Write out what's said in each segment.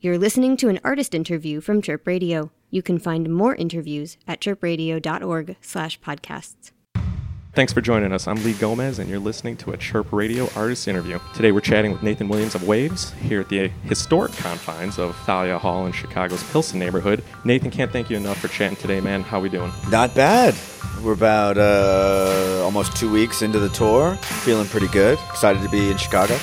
You're listening to an artist interview from Chirp Radio. You can find more interviews at chirpradio.org slash podcasts. Thanks for joining us. I'm Lee Gomez, and you're listening to a Chirp Radio artist interview. Today, we're chatting with Nathan Williams of Wavves here at the historic confines of Thalia Hall in Chicago's Pilsen neighborhood. Nathan, can't thank you enough for chatting today, man. How are we doing? Not bad. We're about uh, almost two weeks into the tour. Feeling pretty good. Excited to be in Chicago.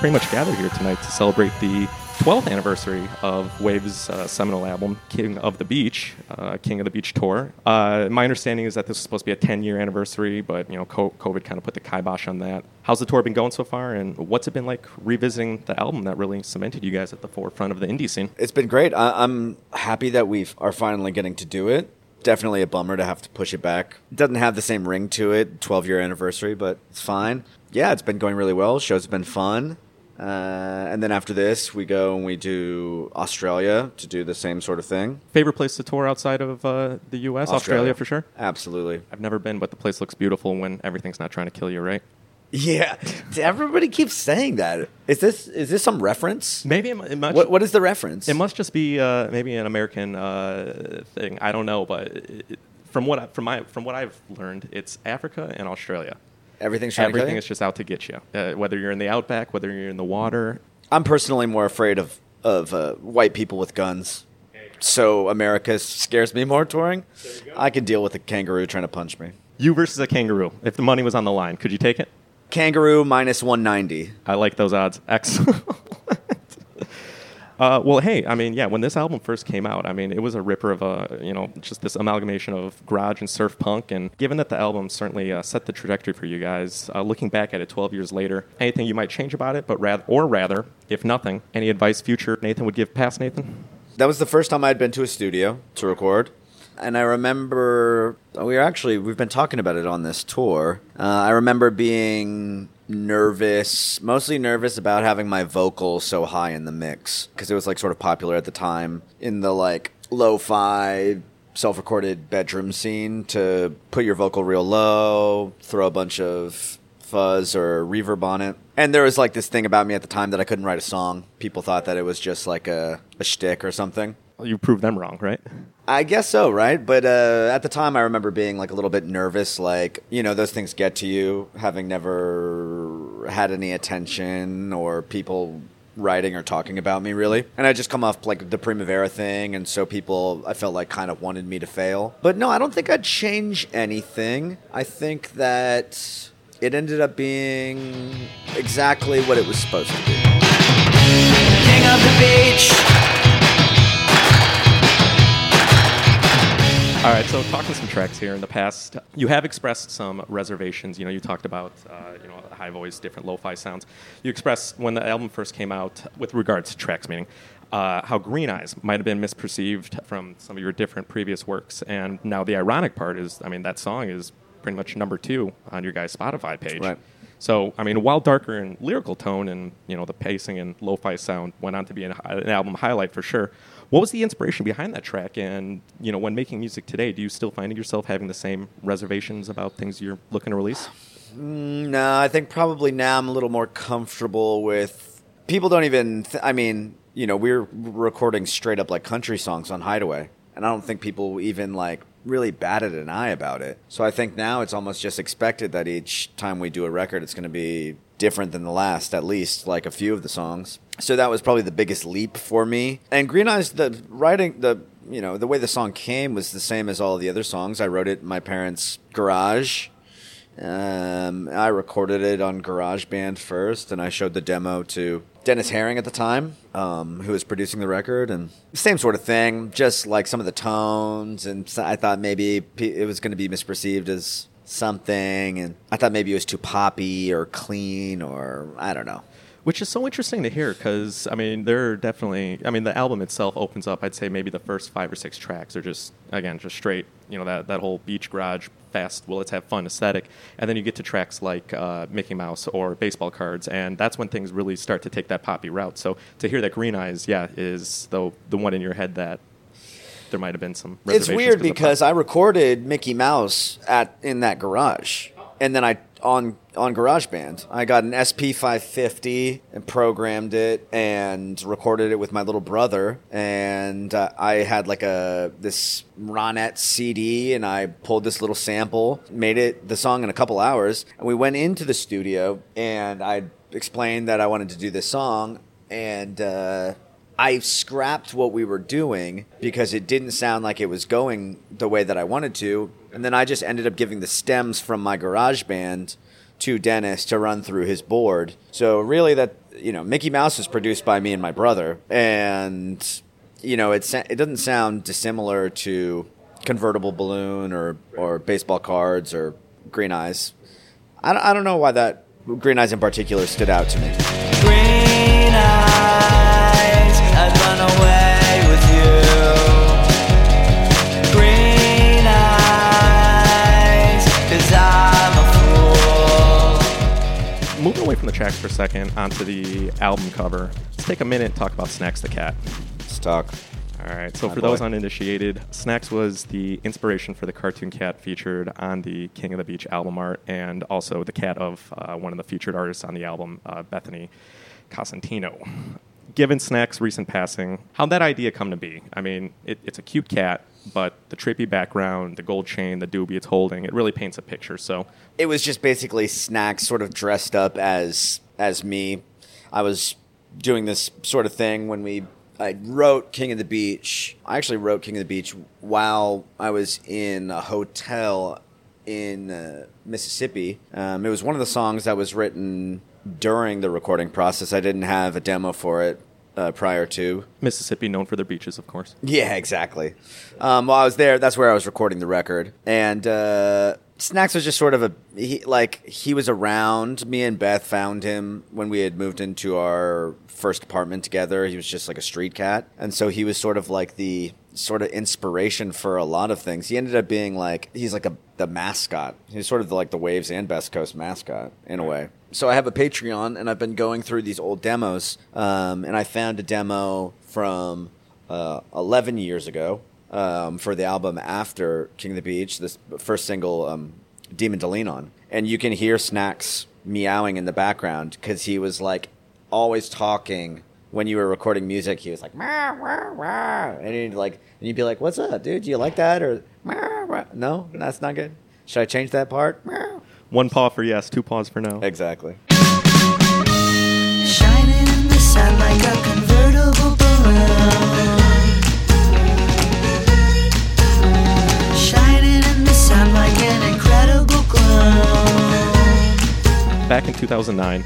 Pretty much gathered here tonight to celebrate the 12th anniversary of Wavves' uh, seminal album, King of the Beach, uh, King of the Beach tour. Uh, my understanding is that this was supposed to be a 10-year anniversary, but you know, COVID kind of put the kibosh on that. How's the tour been going so far, and what's it been like revisiting the album that really cemented you guys at the forefront of the indie scene? It's been great. I- I'm happy that we are finally getting to do it. Definitely a bummer to have to push it back. It doesn't have the same ring to it, 12 year anniversary, but it's fine. Yeah, it's been going really well. Shows have been fun. Uh, and then after this, we go and we do Australia to do the same sort of thing. Favorite place to tour outside of uh, the U.S.? Australia. for sure. Absolutely. I've never been, but the place looks beautiful when everything's not trying to kill you, right? Yeah, everybody keeps saying that. Is this is this some reference? Maybe it, mu- it must. What what is the reference? It must just be uh, maybe an American uh, thing. I don't know, but it, from what I, from my from what I've learned, it's Africa and Australia. Everything's trying to Everything is just out to get you. Uh, whether you're in the outback, whether you're in the water. I'm personally more afraid of of uh, white people with guns. So America scares me more touring. I can deal with a kangaroo trying to punch me. You versus a kangaroo. If the money was on the line, could you take it? Kangaroo minus 190. I like those odds. Excellent. Uh, well, hey, I mean, yeah, when this album first came out, I mean, it was a ripper of a, you know, just this amalgamation of garage and surf punk. And given that the album certainly uh, set the trajectory for you guys, uh, looking back at it 12 years later, anything you might change about it, but rather, or rather, if nothing, any advice future Nathan would give past Nathan? That was the first time I'd been to a studio to record. And I remember we were actually we've been talking about it on this tour. Uh, I remember being nervous, mostly nervous about having my vocal so high in the mix because it was like sort of popular at the time in the like lo-fi self-recorded bedroom scene to put your vocal real low, throw a bunch of fuzz or reverb on it. And there was like this thing about me at the time that I couldn't write a song. People thought that it was just like a, a shtick or something. You proved them wrong, right? I guess so, right? But uh, at the time, I remember being like a little bit nervous. Like, you know, those things get to you, having never had any attention or people writing or talking about me, really. And I just come off like the Primavera thing, and so people, I felt like kind of wanted me to fail. But no, I don't think I'd change anything. I think that it ended up being exactly what it was supposed to be. King of the beach. All right, so talking some tracks here in the past, you have expressed some reservations. You know, you talked about uh, you know high voice, different lo-fi sounds. You expressed when the album first came out, with regards to tracks, meaning uh, how Green Eyes might have been misperceived from some of your different previous works. And now the ironic part is, I mean, that song is pretty much number two on your guys' Spotify page. Right. So, I mean, while darker in lyrical tone and you know the pacing and lo-fi sound went on to be an, an album highlight for sure. What was the inspiration behind that track? And you know, when making music today, do you still find yourself having the same reservations about things you're looking to release? Mm, no, I think probably now I'm a little more comfortable with. People don't even. Th- I mean, you know, we're recording straight up like country songs on Hideaway, and I don't think people even like really batted an eye about it. So I think now it's almost just expected that each time we do a record, it's going to be different than the last, at least like a few of the songs. So that was probably the biggest leap for me. And Green Eyes, the writing, the you know, the way the song came was the same as all the other songs. I wrote it in my parents' garage. Um, I recorded it on GarageBand first, and I showed the demo to Dennis Herring at the time, um, who was producing the record, and same sort of thing. Just like some of the tones, and I thought maybe it was going to be misperceived as something, and I thought maybe it was too poppy or clean, or I don't know. Which is so interesting to hear because, I mean, there are definitely, I mean, the album itself opens up, I'd say maybe the first five or six tracks are just, again, just straight, you know, that, that whole beach garage fast, will let's have fun aesthetic. And then you get to tracks like uh, Mickey Mouse or baseball cards, and that's when things really start to take that poppy route. So to hear that Green Eyes, yeah, is the the one in your head that there might have been some. It's weird because. I recorded Mickey Mouse at in that garage, and then I on on GarageBand I got an SP 550 and programmed it and recorded it with my little brother, and uh, I had like a this Ronette CD, and I pulled this little sample, made it the song in a couple hours, and we went into the studio, and I explained that I wanted to do this song, and. Uh, I scrapped what we were doing because it didn't sound like it was going the way that I wanted to. And then I just ended up giving the stems from my garage band to Dennis to run through his board. So really that you know, Mickey Mouse was produced by me and my brother and you know, it it doesn't sound dissimilar to convertible balloon or or baseball cards or green eyes. I don't, I don't know why that green eyes in particular stood out to me. For a second onto the album cover. Let's take a minute and talk about Snacks the Cat. Let's talk. All right. So My for those uninitiated, Snacks was the inspiration for the cartoon cat featured on the King of the Beach album art, and also the cat of uh, one of the featured artists on the album, uh, Bethany Cosentino. Given Snacks' recent passing, how'd that idea come to be? I mean, it, it's a cute cat, but the trippy background, the gold chain, the doobie it's holding, it really paints a picture. So it was just basically snacks sort of dressed up as as me. I was doing this sort of thing when we i wrote king of the beach. I actually wrote king of the beach while i was in a hotel in uh, mississippi. Um, it was one of the songs that was written during the recording process. I didn't have a demo for it uh, prior to. Mississippi, known for their beaches, of course. yeah, exactly. Um, while I was there, that's where I was recording the record, and uh, Snacks was just sort of a he, like he was around. Me and Beth found him when we had moved into our first apartment together. He was just like a street cat, and so he was sort of like the sort of inspiration for a lot of things. He ended up being like he's like a the mascot. He's sort of like the Wavves and Best Coast mascot in a way. So I have a Patreon, and I've been going through these old demos, um, and I found a demo from uh, 11 years ago um, for the album after King of the Beach, this first single, um, Demon to Lean On. And you can hear Snacks meowing in the background because he was like always talking when you were recording music. He was like, "Meow, meow, meow," and he'd like, and you'd be like, "What's up, dude? Do you like that?" Or "Meow, meow." no, that's not good. Should I change that part? Meow. One paw for yes, two paws for no. Exactly. Shining in the sun like a convertible balloon. Back in 2009,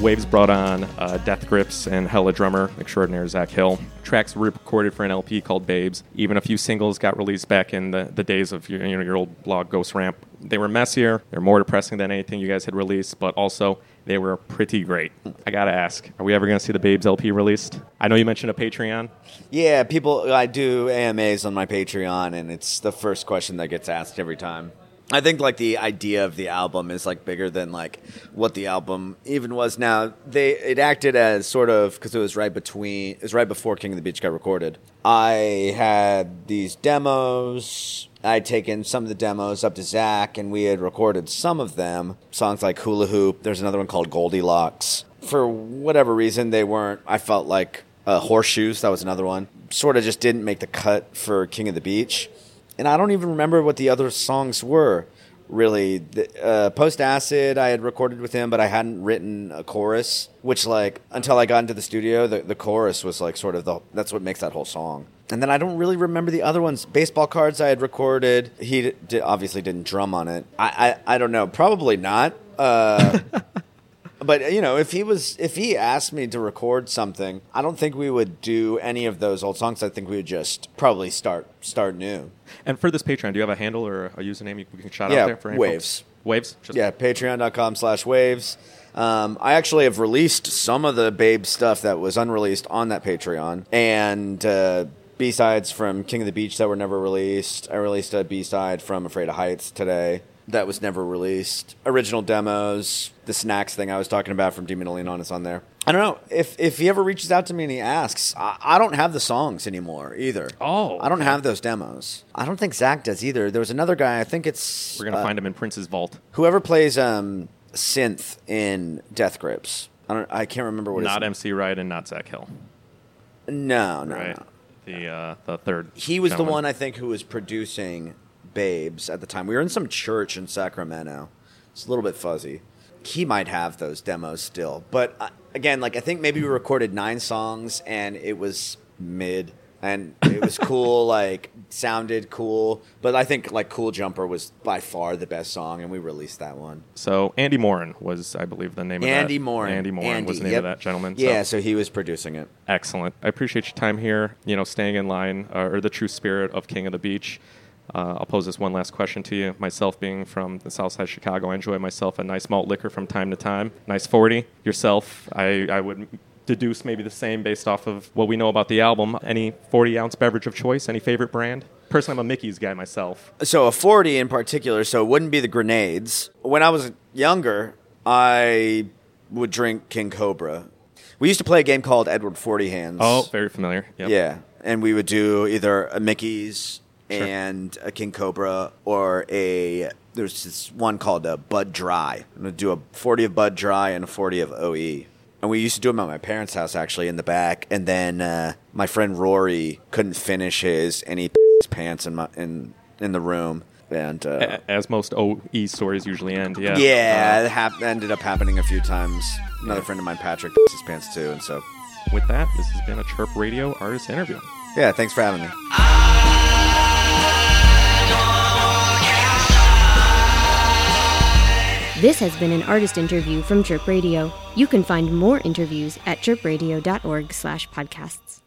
Wavves brought on uh, Death Grips and Hella drummer extraordinaire Zach Hill. Tracks were recorded for an LP called Babes. Even a few singles got released back in the, the days of your, you know, your old blog Ghost Ramp. They were messier, they're more depressing than anything you guys had released, but also they were pretty great. I gotta ask, are we ever gonna see the Babes LP released? I know you mentioned a Patreon. Yeah, people. I do AMAs on my Patreon, and it's the first question that gets asked every time. I think like the idea of the album is like bigger than like what the album even was. Now they it acted as sort of because it was right between it was right before King of the Beach got recorded. I had these demos. I'd taken some of the demos up to Zach, and we had recorded some of them. Songs like Hula Hoop. There's another one called Goldilocks. For whatever reason, they weren't. I felt like uh, Horseshoes. That was another one. Sort of just didn't make the cut for King of the Beach and I don't even remember what the other songs were. Really, uh, post acid, I had recorded with him, but I hadn't written a chorus. Which, like, until I got into the studio, the, the chorus was like sort of the that's what makes that whole song. And then I don't really remember the other ones. Baseball cards I had recorded. He d- obviously didn't drum on it. I I, I don't know. Probably not. Uh, but you know, if he was, if he asked me to record something, I don't think we would do any of those old songs. I think we would just probably start start new. And for this Patreon, do you have a handle or a username you we can shout Yeah, out there for any Wavves. folks? Wavves? Just Yeah, patreon.com slash wavves. Um, I actually have released some of the Babe stuff that was unreleased on that Patreon. And uh, B sides from King of the Beach that were never released. I released a B side from Afraid of Heights today that was never released. Original demos, the snacks thing I was talking about from Demon Leon is on there. I don't know if if he ever reaches out to me and he asks. I, I don't have the songs anymore either. Oh, I don't have those demos. I don't think Zach does either. There was another guy. I think it's We're gonna uh, find him in Prince's vault. whoever plays um, synth in Death Grips. I don't. I can't remember what Not MC Ride and not Zach Hill. No, no, Right. no. The uh, the third. He was the one I think who was producing Babes at the time. We were in some church in Sacramento. It's a little bit fuzzy. He might have those demos still, but uh, again, like I think maybe we recorded nine songs and it was mid, and it was cool, like sounded cool. But I think like Cool Jumper was by far the best song, and we released that one. So Andy Morin was, I believe, the name of that. Andy Morin. Andy Morin was the name yep. of that gentleman. So- Yeah, so he was producing it. Excellent. I appreciate your time here. You know, staying in line uh, or the true spirit of King of the Beach. Uh, I'll pose this one last question to you. Myself being from the South Side of Chicago, I enjoy myself a nice malt liquor from time to time. Nice 40. Yourself, I, I would deduce maybe the same based off of what we know about the album. Any 40 ounce beverage of choice? Any favorite brand? Personally, I'm a Mickey's guy myself. So a 40 in particular, so it wouldn't be the grenades. When I was younger, I would drink King Cobra. We used to play a game called Edward Forty Hands. Oh, very familiar. Yep. yeah, and we would do either a Mickey's Sure. and a King Cobra or a there's this one called a Bud Dry. I'm gonna do a 40 of Bud Dry and a 40 of OE. And we used to do them at my parents' house actually in the back. And then uh, my friend Rory couldn't finish his, and he his pants in my in in the room. And uh, As most OE stories usually end. Yeah. yeah, Uh, it hap- ended up happening a few times. Another friend of mine, Patrick, pissed his pants too, and so with that, this has been a Chirp Radio artist interview. yeah. Thanks for having me. This has been an artist interview from Chirp Radio. You can find more interviews at chirpradio.org slash podcasts.